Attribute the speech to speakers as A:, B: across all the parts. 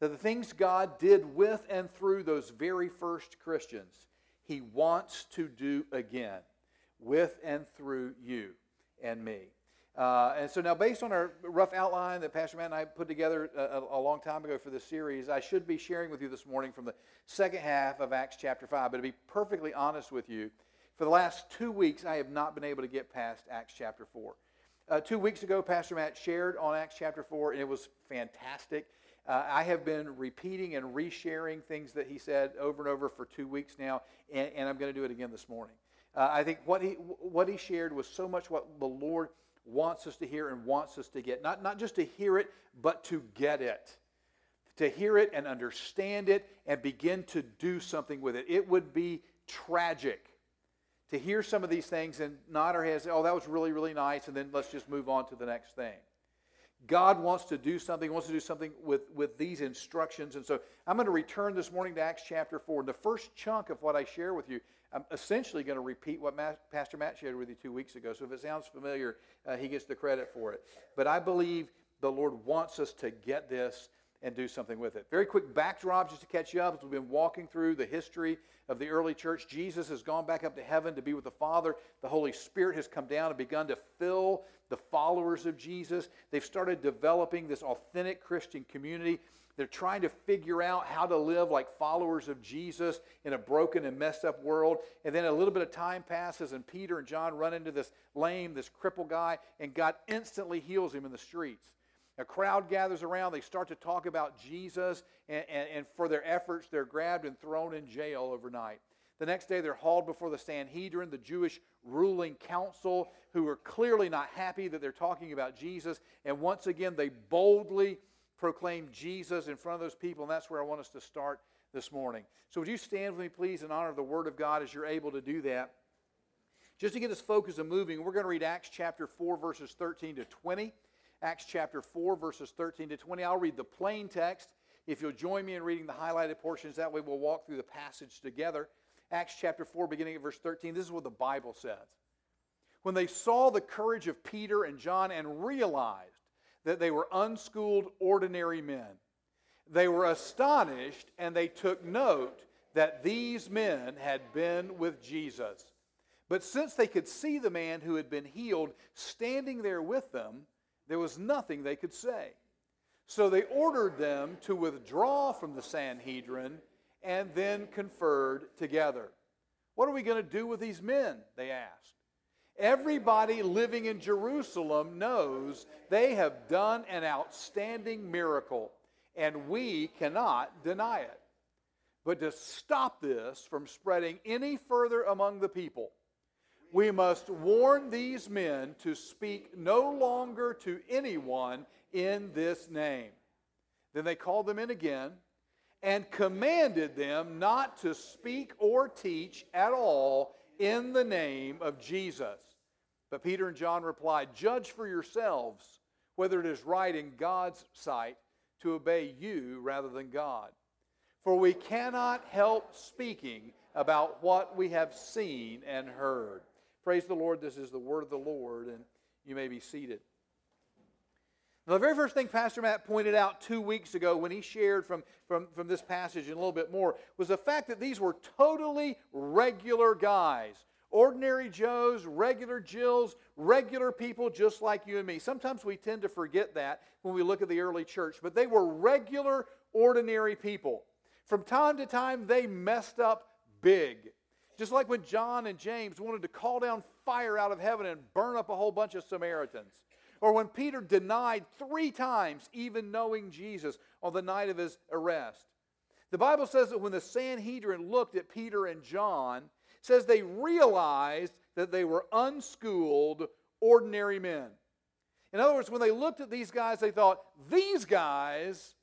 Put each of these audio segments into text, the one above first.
A: that the things God did with and through those very first Christians, He wants to do again with and through you and me. Uh, and so now, based on our rough outline that Pastor Matt and I put together a, a, long time ago for this series, I should be sharing with you this morning from the second half of Acts chapter 5. But to be perfectly honest with you, for the last two weeks, I have not been able to get past Acts chapter 4. Uh, two weeks ago, Pastor Matt shared on Acts chapter 4, and it was fantastic. Uh, I have been repeating and resharing things that he said over and over for two weeks now, and, and I'm going to do it again this morning. Uh, I think what he, what he shared was so much what the Lord wants us to hear and wants us to get. Not, not just to hear it, but to get it. To hear it and understand it and begin to do something with it. It would be tragic to hear some of these things and nod our heads, oh, that was really, really nice, and then let's just move on to the next thing. God wants to do something, wants to do something with, with these instructions. And so I'm going to return this morning to Acts chapter 4. And the first chunk of what I share with you, I'm essentially going to repeat what Pastor Matt shared with you two weeks ago. So if it sounds familiar, uh, he gets the credit for it. But I believe the Lord wants us to get this and do something with it. Very quick backdrop just to catch you up as we've been walking through the history of the early church. Jesus has gone back up to heaven to be with the Father. The Holy Spirit has come down and begun to fill the followers of Jesus. They've started developing this authentic Christian community. They're trying to figure out how to live like followers of Jesus in a broken and messed up world. And then a little bit of time passes, and Peter and John run into this lame, this crippled guy, and God instantly heals him in the streets. A crowd gathers around. They start to talk about Jesus, and, and, and, for their efforts, they're grabbed and thrown in jail overnight. The next day, they're hauled before the Sanhedrin, the Jewish ruling council, who are clearly not happy that they're talking about Jesus. And once again, they boldly proclaim Jesus in front of those people, and that's where I want us to start this morning. So, would you stand with me, please, in honor of the Word of God as you're able to do that? Just to get us focused and moving, we're going to read Acts chapter 4, verses 13 to 20. Acts chapter 4, verses 13 to 20. I'll read the plain text. If you'll join me in reading the highlighted portions, that way we'll walk through the passage together. Acts chapter 4, beginning at verse 13. This is what the Bible says. When they saw the courage of Peter and John and realized that they were unschooled, ordinary men, they were astonished and they took note that these men had been with Jesus. But since they could see the man who had been healed standing there with them, there was nothing they could say. So they ordered them to withdraw from the Sanhedrin and then conferred together. What are we going to do with these men? They asked. Everybody living in Jerusalem knows they have done an outstanding miracle, and we cannot deny it. But to stop this from spreading any further among the people, we must warn these men to speak no longer to anyone in this name. Then they called them in again and commanded them not to speak or teach at all in the name of Jesus. But Peter and John replied, Judge for yourselves whether it is right in God's sight to obey you rather than God. For we cannot help speaking about what we have seen and heard. Praise the Lord. This is the word of the Lord, and you may be seated. Now, the very first thing Pastor Matt pointed out two weeks ago when he shared from, from, from this passage and a little bit more was the fact that these were totally regular guys. Ordinary Joes, regular Jills, regular people just like you and me. Sometimes we tend to forget that when we look at the early church, but they were regular, ordinary people. From time to time, they messed up big. Just like when John and James wanted to call down fire out of heaven and burn up a whole bunch of Samaritans. Or when Peter denied three times even knowing Jesus on the night of his arrest. The Bible says that when the Sanhedrin looked at Peter and John, says they realized that they were unschooled, ordinary men. In other words, when they looked at these guys, they thought, these guys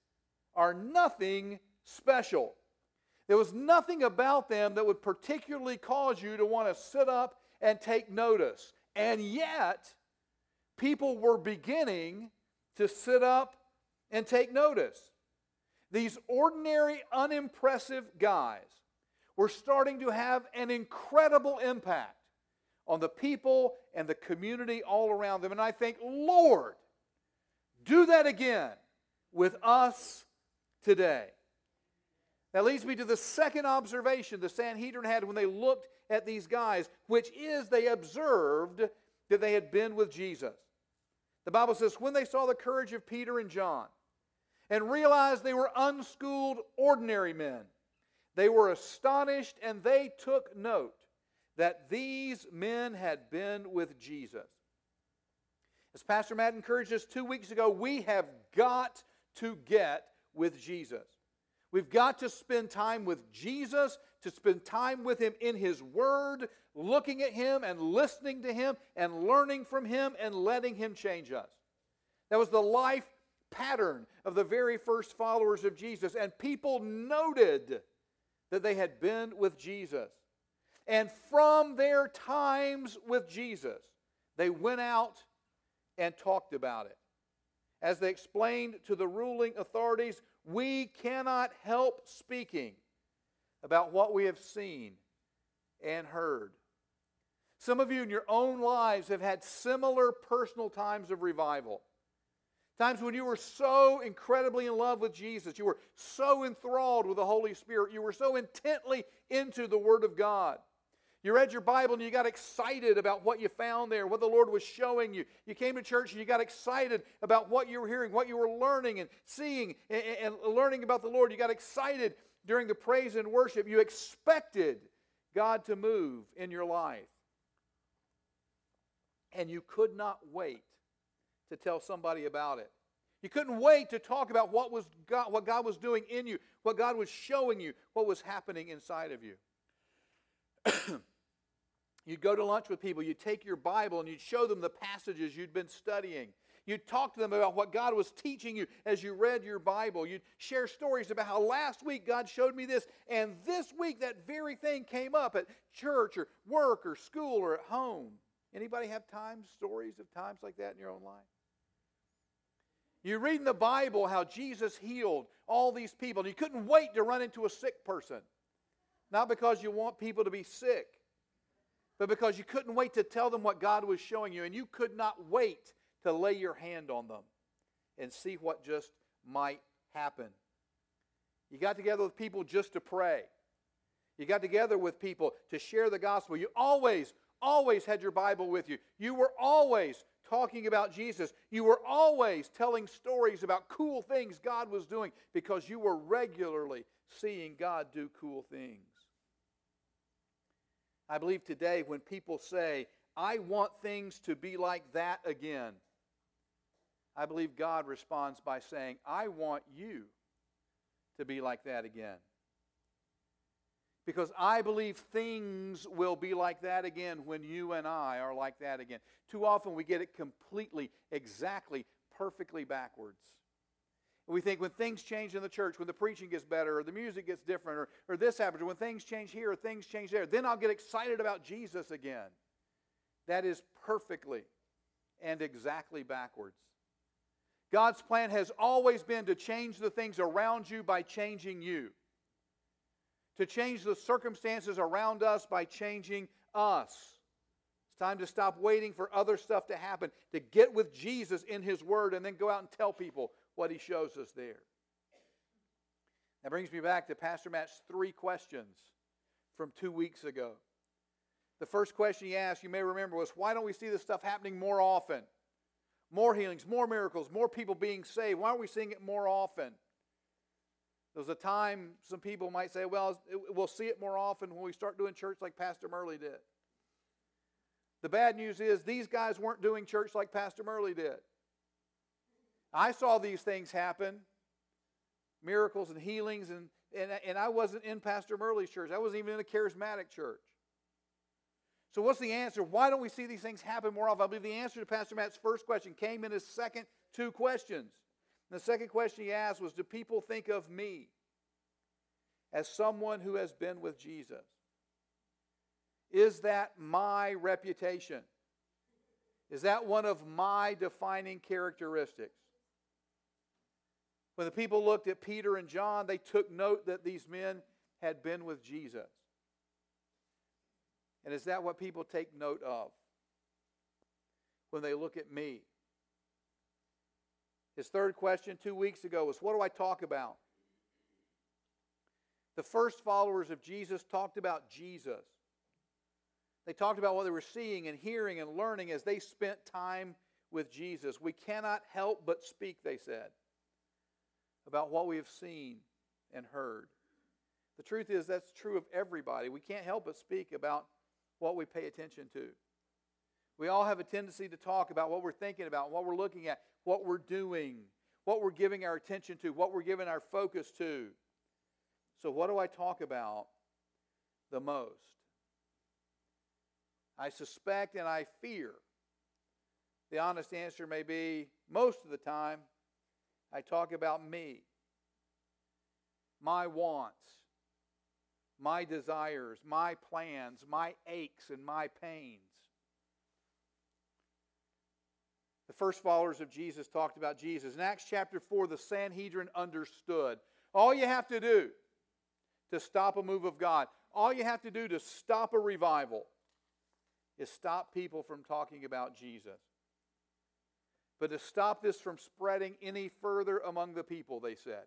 A: are nothing special. There was nothing about them that would particularly cause you to want to sit up and take notice. And yet, people were beginning to sit up and take notice. These ordinary, unimpressive guys were starting to have an incredible impact on the people and the community all around them. And I think, Lord, do that again with us today. That leads me to the second observation the Sanhedrin had when they looked at these guys, which is they observed that they had been with Jesus. The Bible says, when they saw the courage of Peter and John and realized they were unschooled, ordinary men, they were astonished and they took note that these men had been with Jesus. As Pastor Matt encouraged us two weeks ago, we have got to get with Jesus. We've got to spend time with Jesus, to spend time with Him in His Word, looking at Him and listening to Him and learning from Him and letting Him change us. That was the life pattern of the very first followers of Jesus. And people noted that they had been with Jesus. And from their times with Jesus, they went out and talked about it. As they explained to the ruling authorities, we cannot help speaking about what we have seen and heard. Some of you in your own lives have had similar personal times of revival. Times when you were so incredibly in love with Jesus, you were so enthralled with the Holy Spirit, you were so intently into the Word of God. You read your Bible and you got excited about what you found there, what the Lord was showing you. You came to church and you got excited about what you were hearing, what you were learning and seeing and, and learning about the Lord. You got excited during the praise and worship. You expected God to move in your life. And you could not wait to tell somebody about it. You couldn't wait to talk about what, was God, what God was doing in you, what God was showing you, what was happening inside of you. you'd go to lunch with people, you'd take your Bible and you'd show them the passages you'd been studying. You'd talk to them about what God was teaching you as you read your Bible. You'd share stories about how last week God showed me this, and this week that very thing came up at church or work or school or at home. Anybody have times, stories of times like that in your own life? You read in the Bible how Jesus healed all these people, you couldn't wait to run into a sick person. Not because you want people to be sick, but because you couldn't wait to tell them what God was showing you, and you could not wait to lay your hand on them and see what just might happen. You got together with people just to pray. You got together with people to share the gospel. You always, always had your Bible with you. You were always talking about Jesus. You were always telling stories about cool things God was doing because you were regularly seeing God do cool things. I believe today when people say, I want things to be like that again, I believe God responds by saying, I want you to be like that again because I believe things will be like that again when you and I are like that again. Too often we get it completely, exactly, perfectly backwards. We think when things change in the church, when the preaching gets better, or the music gets different, or, or this happens, or when things change here, or things change there, then I'll get excited about Jesus again. That is perfectly and exactly backwards. God's plan has always been to change the things around you by changing you to change the circumstances around us by changing us. It's time to stop waiting for other stuff to happen, to get with Jesus in His Word, and then go out and tell people what He shows us there. That brings me back to Pastor Matt's three questions from two weeks ago. The first question he asked, you may remember, was why don't we see this stuff happening more often? More healings, more miracles, more people being saved. Why aren't we seeing it more often? There was a time some people might say, well, we'll see it more often when we start doing church like Pastor Murley did. The bad news is these guys weren't doing church like Pastor Murley did. I saw these things happen miracles and healings, and, and, and I wasn't in Pastor Murley's church. I wasn't even in a charismatic church. So, what's the answer? Why don't we see these things happen more often? I believe the answer to Pastor Matt's first question came in his second two questions. And the second question he asked was Do people think of me as someone who has been with Jesus? Is that my reputation? Is that one of my defining characteristics? When the people looked at Peter and John, they took note that these men had been with Jesus. And is that what people take note of when they look at me? His third question two weeks ago was, What do I talk about? The first followers of Jesus talked about Jesus. They talked about what they were seeing and hearing and learning as they spent time with Jesus. We cannot help but speak, they said, about what we have seen and heard. The truth is, that's true of everybody. We can't help but speak about what we pay attention to. We all have a tendency to talk about what we're thinking about, what we're looking at, what we're doing, what we're giving our attention to, what we're giving our focus to. So, what do I talk about the most? I suspect and I fear. The honest answer may be most of the time, I talk about me, my wants, my desires, my plans, my aches, and my pains. The first followers of Jesus talked about Jesus. In Acts chapter 4, the Sanhedrin understood. All you have to do to stop a move of God, all you have to do to stop a revival, is stop people from talking about Jesus. But to stop this from spreading any further among the people, they said,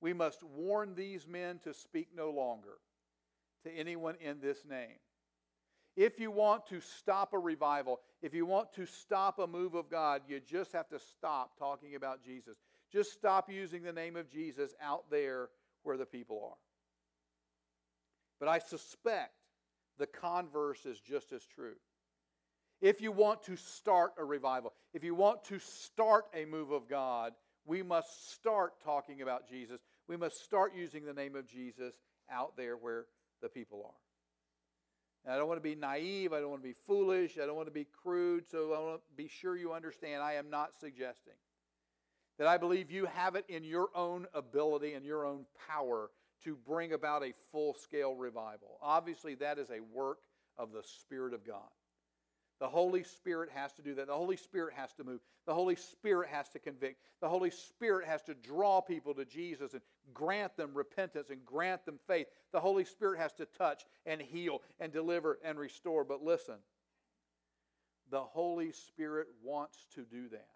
A: we must warn these men to speak no longer to anyone in this name. If you want to stop a revival, if you want to stop a move of God, you just have to stop talking about Jesus. Just stop using the name of Jesus out there where the people are. But I suspect the converse is just as true. If you want to start a revival, if you want to start a move of God, we must start talking about Jesus. We must start using the name of Jesus out there where the people are. And I don't want to be naive. I don't want to be foolish. I don't want to be crude. So I want to be sure you understand I am not suggesting that I believe you have it in your own ability and your own power to bring about a full scale revival. Obviously, that is a work of the Spirit of God. The Holy Spirit has to do that. The Holy Spirit has to move. The Holy Spirit has to convict. The Holy Spirit has to draw people to Jesus and grant them repentance and grant them faith. The Holy Spirit has to touch and heal and deliver and restore. But listen, the Holy Spirit wants to do that.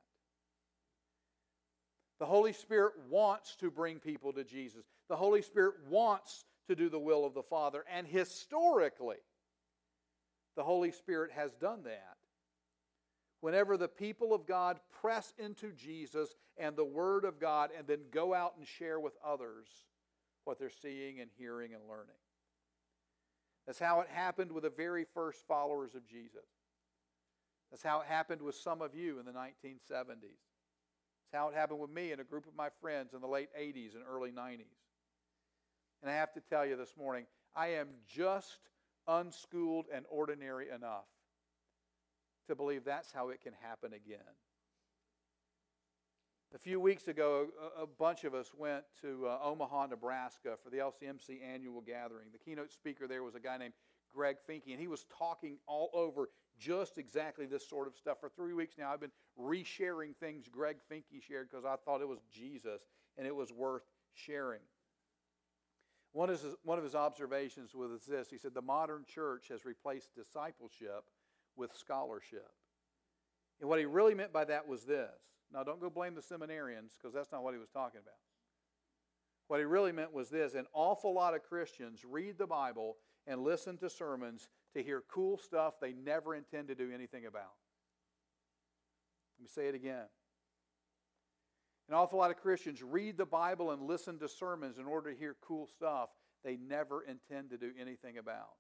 A: The Holy Spirit wants to bring people to Jesus. The Holy Spirit wants to do the will of the Father. And historically, the Holy Spirit has done that. Whenever the people of God press into Jesus and the Word of God and then go out and share with others what they're seeing and hearing and learning. That's how it happened with the very first followers of Jesus. That's how it happened with some of you in the 1970s. It's how it happened with me and a group of my friends in the late 80s and early 90s. And I have to tell you this morning, I am just unschooled and ordinary enough to believe that's how it can happen again. A few weeks ago, a, bunch of us went to uh, Omaha, Nebraska for the LCMC annual gathering. The keynote speaker there was a guy named Greg Finke, and he was talking all over just exactly this sort of stuff. For three weeks now, I've been resharing things Greg Finke shared because I thought it was Jesus and it was worth sharing. One of, his, one of his observations was this he said, The modern church has replaced discipleship with scholarship. And what he really meant by that was this. Now, don't go blame the seminarians because that's not what he was talking about. What he really meant was this an awful lot of Christians read the Bible and listen to sermons to hear cool stuff they never intend to do anything about. Let me say it again. An awful lot of Christians read the Bible and listen to sermons in order to hear cool stuff they never intend to do anything about.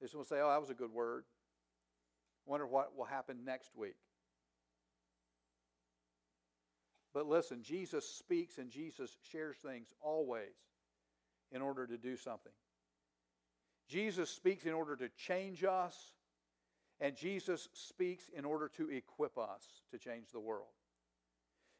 A: They just will say, oh, that was a good word. Wonder what will happen next week. But listen, Jesus speaks and Jesus shares things always in order to do something. Jesus speaks in order to change us, and Jesus speaks in order to equip us to change the world.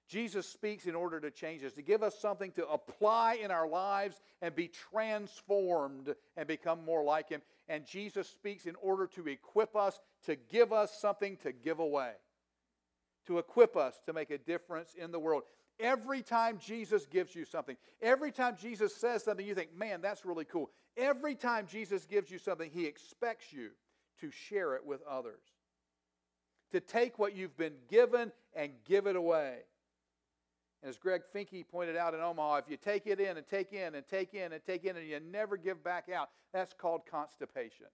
A: Jesus speaks in order to change us, to give us something to apply in our lives and be transformed and become more like Him. And Jesus speaks in order to equip us, to give us something to give away, to equip us to make a difference in the world. Every time Jesus gives you something, every time Jesus says something, you think, man, that's really cool. Every time Jesus gives you something, he expects you to share it with others, to take what you've been given and give it away. And as Greg Finke pointed out in Omaha, if you take it in and take in and take in and take in and you never give back out, that's called constipation.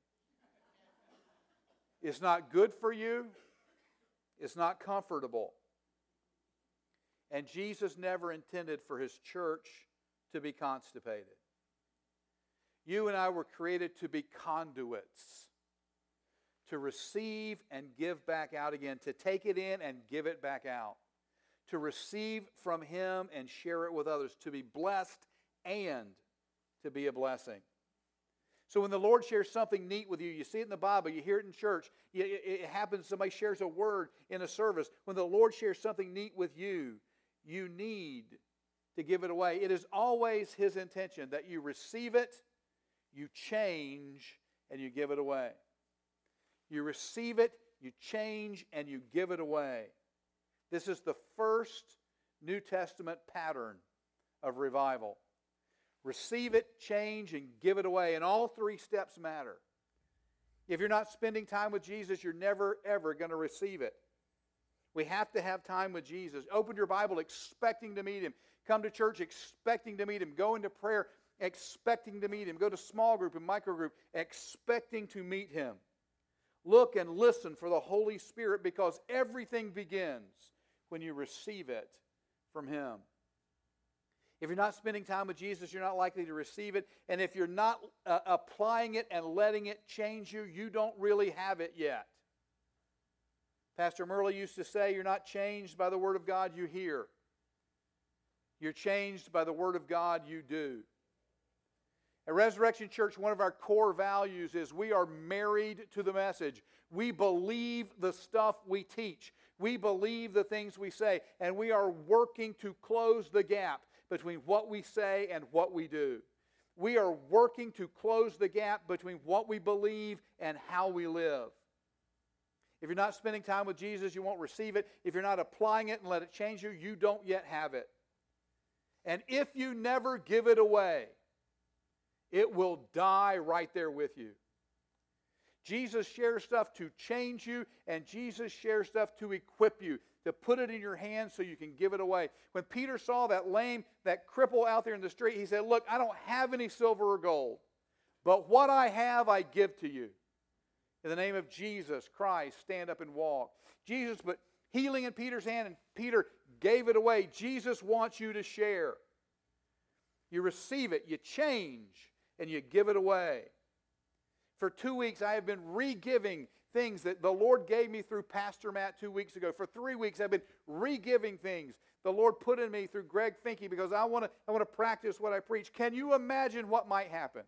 A: It's not good for you, it's not comfortable. And Jesus never intended for his church to be constipated. You and I were created to be conduits, to receive and give back out again, to take it in and give it back out, to receive from Him and share it with others, to be blessed and to be a blessing. So when the Lord shares something neat with you, you see it in the Bible, you hear it in church, it happens, somebody shares a word in a service. When the Lord shares something neat with you, you need to give it away. It is always His intention that you receive it, you change, and you give it away. You receive it, you change, and you give it away. This is the first New Testament pattern of revival. Receive it, change, and give it away. And all three steps matter. If you're not spending time with Jesus, you're never, ever going to receive it. We have to have time with Jesus. Open your Bible expecting to meet him. Come to church expecting to meet him. Go into prayer expecting to meet him. Go to small group and micro group expecting to meet him. Look and listen for the Holy Spirit because everything begins when you receive it from him. If you're not spending time with Jesus, you're not likely to receive it. And if you're not uh, applying it and letting it change you, you don't really have it yet. Pastor Murley used to say, You're not changed by the Word of God you hear, you're changed by the Word of God you do. At Resurrection Church, one of our core values is we are married to the message. We believe the stuff we teach. We believe the things we say. And we are working to close the gap between what we say and what we do. We are working to close the gap between what we believe and how we live. If you're not spending time with Jesus, you won't receive it. If you're not applying it and let it change you, you don't yet have it. And if you never give it away, it will die right there with you. Jesus shares stuff to change you, and Jesus shares stuff to equip you, to put it in your hands so you can give it away. When Peter saw that lame, that cripple out there in the street, he said, Look, I don't have any silver or gold, but what I have I give to you. In the name of Jesus Christ, stand up and walk. Jesus put healing in Peter's hand, and Peter gave it away. Jesus wants you to share. You receive it, you change, and you give it away. For two weeks, I have been re giving things that the Lord gave me through Pastor Matt two weeks ago. For three weeks, I've been re giving things the Lord put in me through Greg Finke because I want to I want to practice what I preach. Can you imagine what might happen?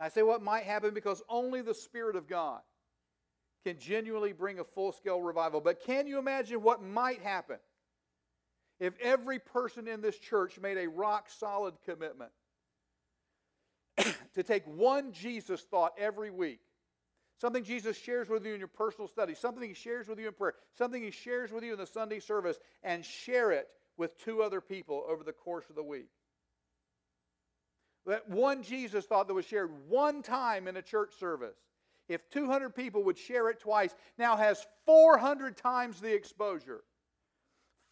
A: I say what might happen because only the Spirit of God can genuinely bring a full scale revival. But can you imagine what might happen if every person in this church made a rock solid commitment to take one Jesus thought every week? Something Jesus shares with you in your personal study, something he shares with you in prayer, something he shares with you in the Sunday service, and share it with two other people over the course of the week. That one Jesus thought that was shared one time in a church service, if 200 people would share it twice, now has 400 times the exposure,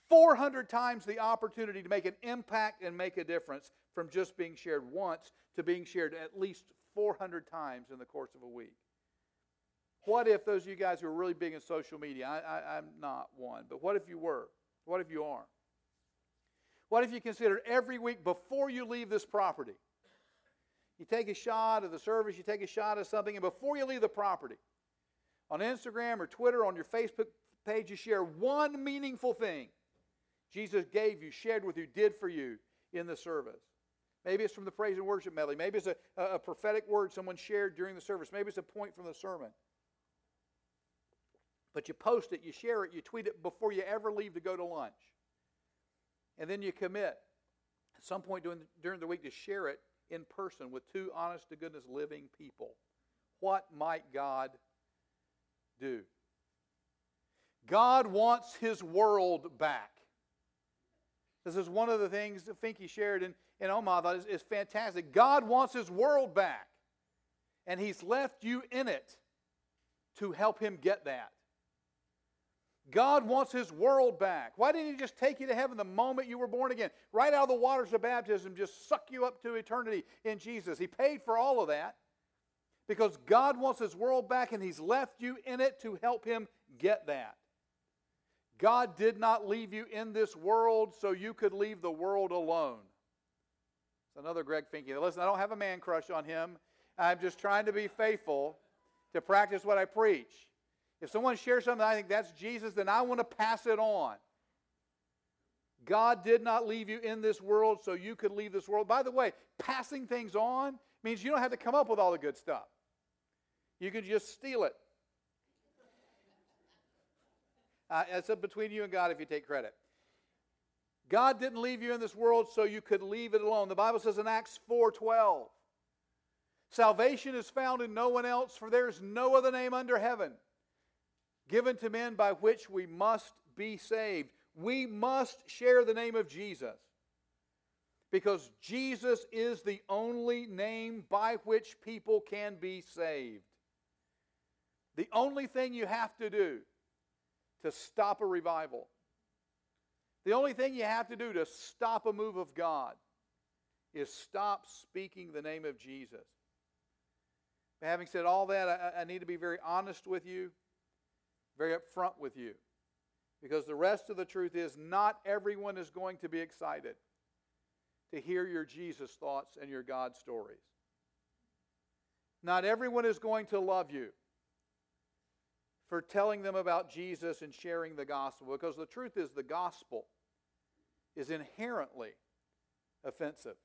A: 400 times the opportunity to make an impact and make a difference from just being shared once to being shared at least 400 times in the course of a week. What if those of you guys who are really big in social media, I, am not one, but what if you were? What if you are? What if you considered every week before you leave this property? You take a shot of the service, you take a shot of something, and before you leave the property, on Instagram or Twitter, on your Facebook page, you share one meaningful thing Jesus gave you, shared with you, did for you in the service. Maybe it's from the praise and worship medley. Maybe it's a, a prophetic word someone shared during the service. Maybe it's a point from the sermon. But you post it, you share it, you tweet it before you ever leave to go to lunch. And then you commit at some point during the, during the week to share it in person with two honest to goodness living people. What might God do? God wants his world back. This is one of the things that Finke shared in, in Omaha that is, is fantastic. God wants his world back. And he's left you in it to help him get that. God wants his world back. Why didn't he just take you to heaven the moment you were born again? Right out of the waters of baptism, just suck you up to eternity in Jesus. He paid for all of that because God wants his world back and he's left you in it to help him get that. God did not leave you in this world so you could leave the world alone. It's another Greg Finke. Listen, I don't have a man crush on him. I'm just trying to be faithful to practice what I preach. If someone shares something I think that's Jesus, then I want to pass it on. God did not leave you in this world so you could leave this world. By the way, passing things on means you don't have to come up with all the good stuff. You can just steal it. Uh, it's up between you and God if you take credit. God didn't leave you in this world so you could leave it alone. The Bible says in Acts 4:12, salvation is found in no one else, for there is no other name under heaven given to men by which we must be saved. We must share the name of Jesus because Jesus is the only name by which people can be saved. The only thing you have to do to stop a revival, the only thing you have to do to stop a move of God is stop speaking the name of Jesus. Having said all that, I, I need to be very honest with you very upfront with you. Because the rest of the truth is, not everyone is going to be excited to hear your Jesus thoughts and your God stories. Not everyone is going to love you for telling them about Jesus and sharing the gospel. Because the truth is, the gospel is inherently offensive.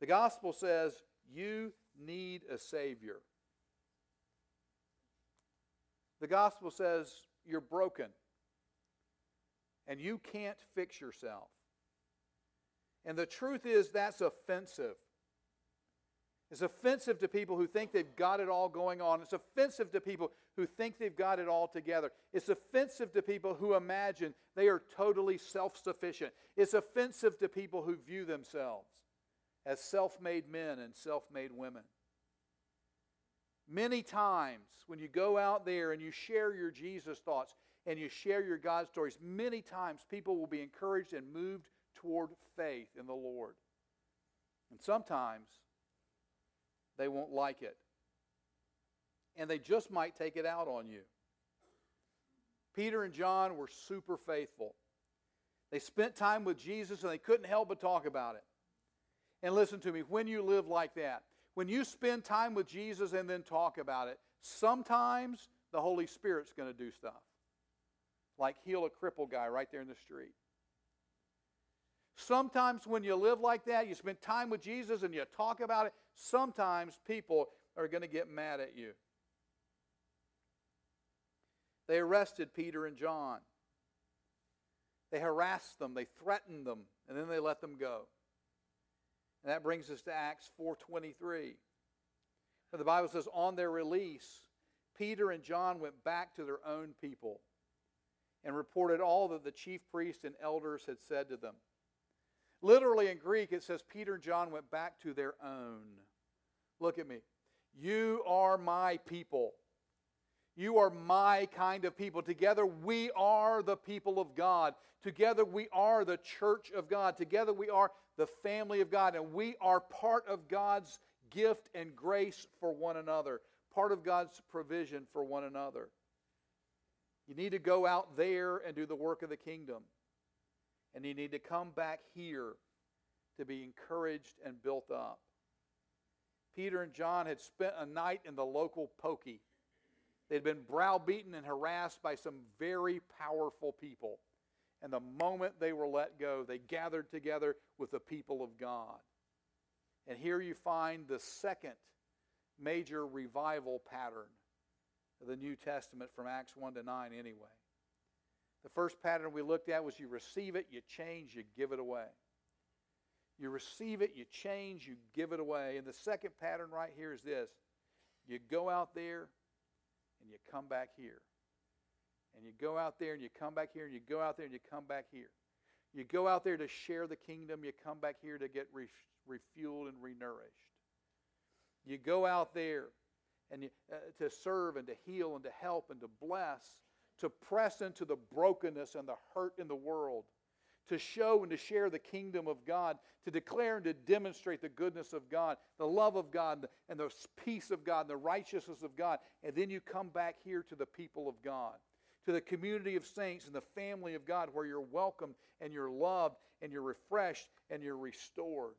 A: The gospel says you need a Savior. The gospel says you're broken and you can't fix yourself. And the truth is, that's offensive. It's offensive to people who think they've got it all going on. It's offensive to people who think they've got it all together. It's offensive to people who imagine they are totally self sufficient. It's offensive to people who view themselves as self made men and self made women. Many times when you go out there and you share your Jesus thoughts and you share your God stories, many times people will be encouraged and moved toward faith in the Lord. And sometimes they won't like it. And they just might take it out on you. Peter and John were super faithful. They spent time with Jesus and they couldn't help but talk about it. And listen to me, when you live like that, when you spend time with Jesus and then talk about it, sometimes the Holy Spirit's going to do stuff. Like heal a crippled guy right there in the street. Sometimes when you live like that, you spend time with Jesus and you talk about it, sometimes people are going to get mad at you. They arrested Peter and John. They harassed them, they threatened them, and then they let them go. And that brings us to Acts 4:23. The Bible says on their release, Peter and John went back to their own people and reported all that the chief priests and elders had said to them. Literally in Greek, it says Peter and John went back to their own. Look at me. You are my people. You are my kind of people. Together we are the people of God. Together we are the church of God. Together we are the family of God. And we are part of God's gift and grace for one another, part of God's provision for one another. You need to go out there and do the work of the kingdom. And you need to come back here to be encouraged and built up. Peter and John had spent a night in the local pokey. They'd been browbeaten and harassed by some very powerful people. And the moment they were let go, they gathered together with the people of God. And here you find the second major revival pattern of the New Testament from Acts 1 to 9, anyway. The first pattern we looked at was you receive it, you change, you give it away. You receive it, you change, you give it away. And the second pattern right here is this you go out there and you come back here and you go out there and you come back here and you go out there and you come back here. You go out there to share the kingdom, you come back here to get refueled and renourished. You go out there and you, uh, to serve and to heal and to help and to bless. To press into the brokenness and the hurt in the world, to show and to share the kingdom of God, to declare and to demonstrate the goodness of God, the love of God, and the peace of God, and the righteousness of God. And then you come back here to the people of God, to the community of saints and the family of God, where you're welcomed and you're loved and you're refreshed and you're restored.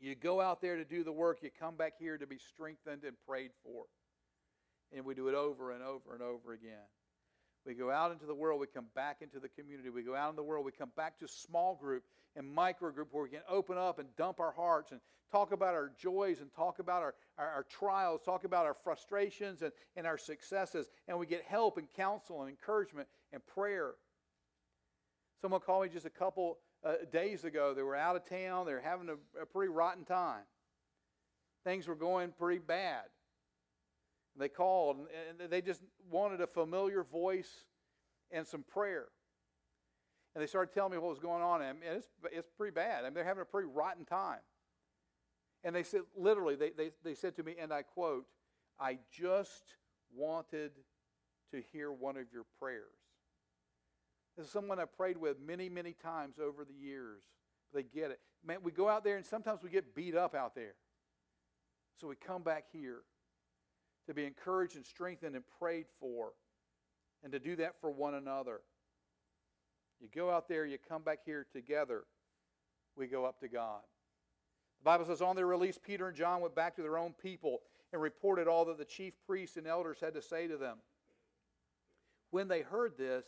A: You go out there to do the work, you come back here to be strengthened and prayed for. And we do it over and over and over again. We go out into the world, we come back into the community. We go out in the world, we come back to small group and micro group where we can open up and dump our hearts and talk about our joys and talk about our, our, our, trials, talk about our frustrations and, and our successes. And we get help and counsel and encouragement and prayer. Someone called me just a couple uh, days ago. They were out of town, they were having a, a pretty rotten time. Things were going pretty bad. They called and they just wanted a familiar voice and some prayer. And they started telling me what was going on. And it's, it's pretty bad. I mean, they're having a pretty rotten time. And they said, literally, they, they, they said to me, and I quote, I just wanted to hear one of your prayers. This is someone I prayed with many, many times over the years. They get it. Man, we go out there and sometimes we get beat up out there. So we come back here to be encouraged and strengthened and prayed for, and to do that for one another. You go out there, you come back here together, we go up to God. The Bible says, On their release, Peter and John went back to their own people and reported all that the chief priests and elders had to say to them. When they heard this,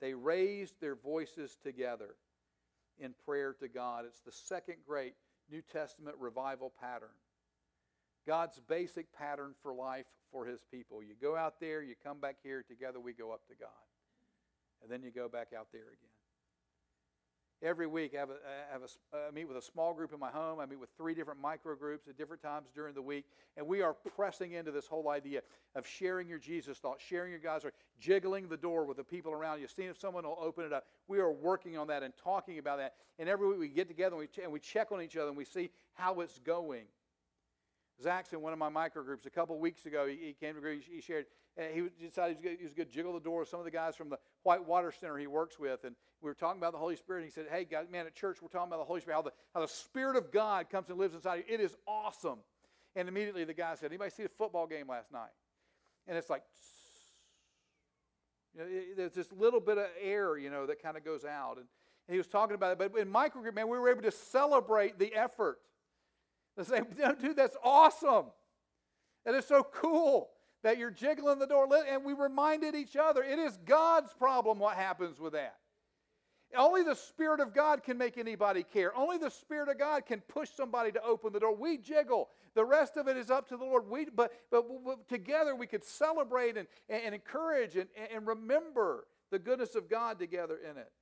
A: they raised their voices together in prayer to God. It's the second great New Testament revival pattern. God's basic pattern for life for his people. You go out there, you come back here, together we go up to God. And then you go back out there again. Every week, I, have a, I, have a, I meet with a small group in my home. I meet with three different micro groups at different times during the week. And we are pressing into this whole idea of sharing your Jesus thought, sharing your God's word, jiggling the door with the people around you, seeing if someone will open it up. We are working on that and talking about that. And every week we get together and we, ch- and we check on each other and we see how it's going. Zach's in one of my micro groups a couple weeks ago. He, he came to agree. He shared. Uh, he decided he was going to jiggle the door with some of the guys from the White Water Center he works with, and we were talking about the Holy Spirit. And he said, "Hey, man, at church we're talking about the Holy Spirit, how the, how the Spirit of God comes and lives inside you. It is awesome." And immediately the guy said, "Anybody see the football game last night?" And it's like, you know, it, there's this little bit of air, you know, that kind of goes out. And, and he was talking about it. But in micro group, man, we were able to celebrate the effort they say, dude, that's awesome. That is so cool that you're jiggling the door. And we reminded each other it is God's problem what happens with that. Only the Spirit of God can make anybody care. Only the Spirit of God can push somebody to open the door. We jiggle. The rest of it is up to the Lord. We, but, but, but together we could celebrate and, and encourage and, and remember the goodness of God together in it.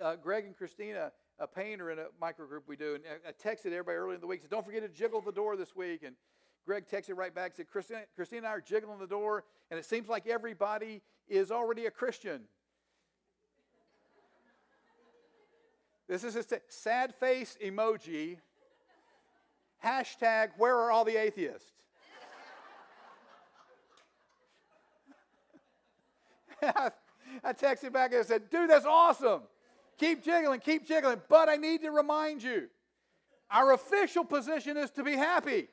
A: Uh, Greg and Christina a painter in a microgroup we do. And I texted everybody early in the week, said, don't forget to jiggle the door this week. And Greg texted right back, said, Christine, Christine and I are jiggling the door, and it seems like everybody is already a Christian. this is a sad face emoji. Hashtag, where are all the atheists? I texted back and I said, dude, that's awesome. Keep jiggling, keep jiggling. But I need to remind you our official position is to be happy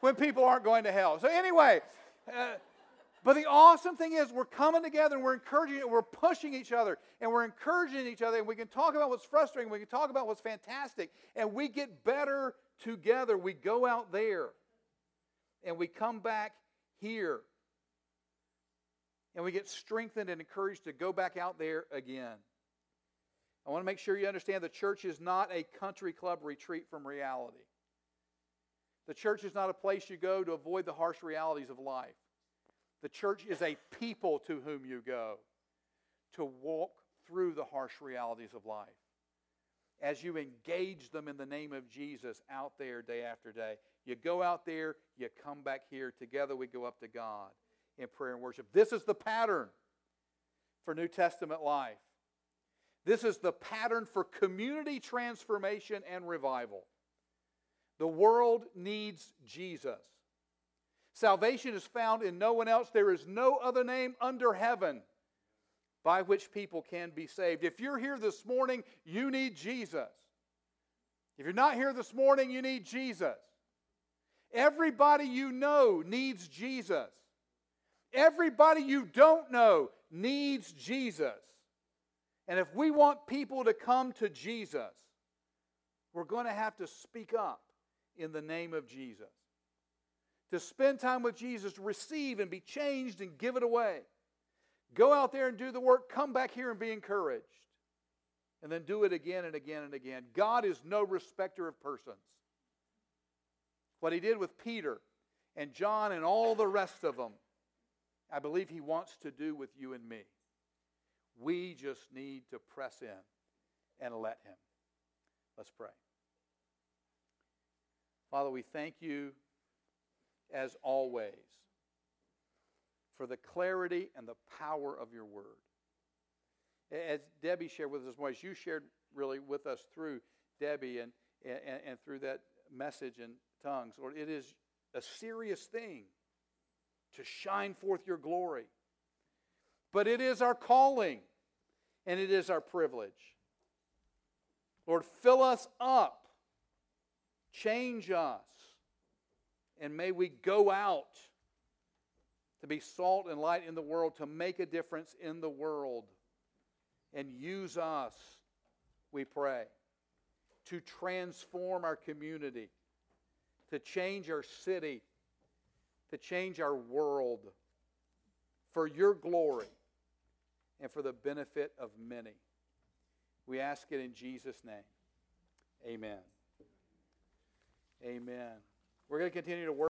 A: when people aren't going to hell. So, anyway, uh, but the awesome thing is, we're coming together and we're encouraging, and we're pushing each other, and we're encouraging each other, and we can talk about what's frustrating, we can talk about what's fantastic, and we get better together. We go out there and we come back here, and we get strengthened and encouraged to go back out there again. I want to make sure you understand the church is not a country club retreat from reality. The church is not a place you go to avoid the harsh realities of life. The church is a people to whom you go to walk through the harsh realities of life. As you engage them in the name of Jesus out there day after day, you go out there, you come back here. Together we go up to God in prayer and worship. This is the pattern for New Testament life. This is the pattern for community transformation and revival. The world needs Jesus. Salvation is found in no one else. There is no other name under heaven by which people can be saved. If you're here this morning, you need Jesus. If you're not here this morning, you need Jesus. Everybody you know needs Jesus. Everybody you don't know needs Jesus. And if we want people to come to Jesus, we're going to have to speak up in the name of Jesus. To spend time with Jesus, receive and be changed and give it away. Go out there and do the work, come back here and be encouraged. And then do it again and again and again. God is no respecter of persons. What he did with Peter and John and all the rest of them, I believe he wants to do with you and me. We just need to press in and let him. Let's pray. Father, we thank you as always for the clarity and the power of your word. As Debbie shared with us, as you shared really with us through Debbie and, and, and through that message in tongues, Lord, it is a serious thing to shine forth your glory. But it is our calling and it is our privilege. Lord, fill us up, change us, and may we go out to be salt and light in the world, to make a difference in the world. And use us, we pray, to transform our community, to change our city, to change our world for your glory and for the benefit of many. We ask it in Jesus' name. Amen. Amen. We're going to continue to work.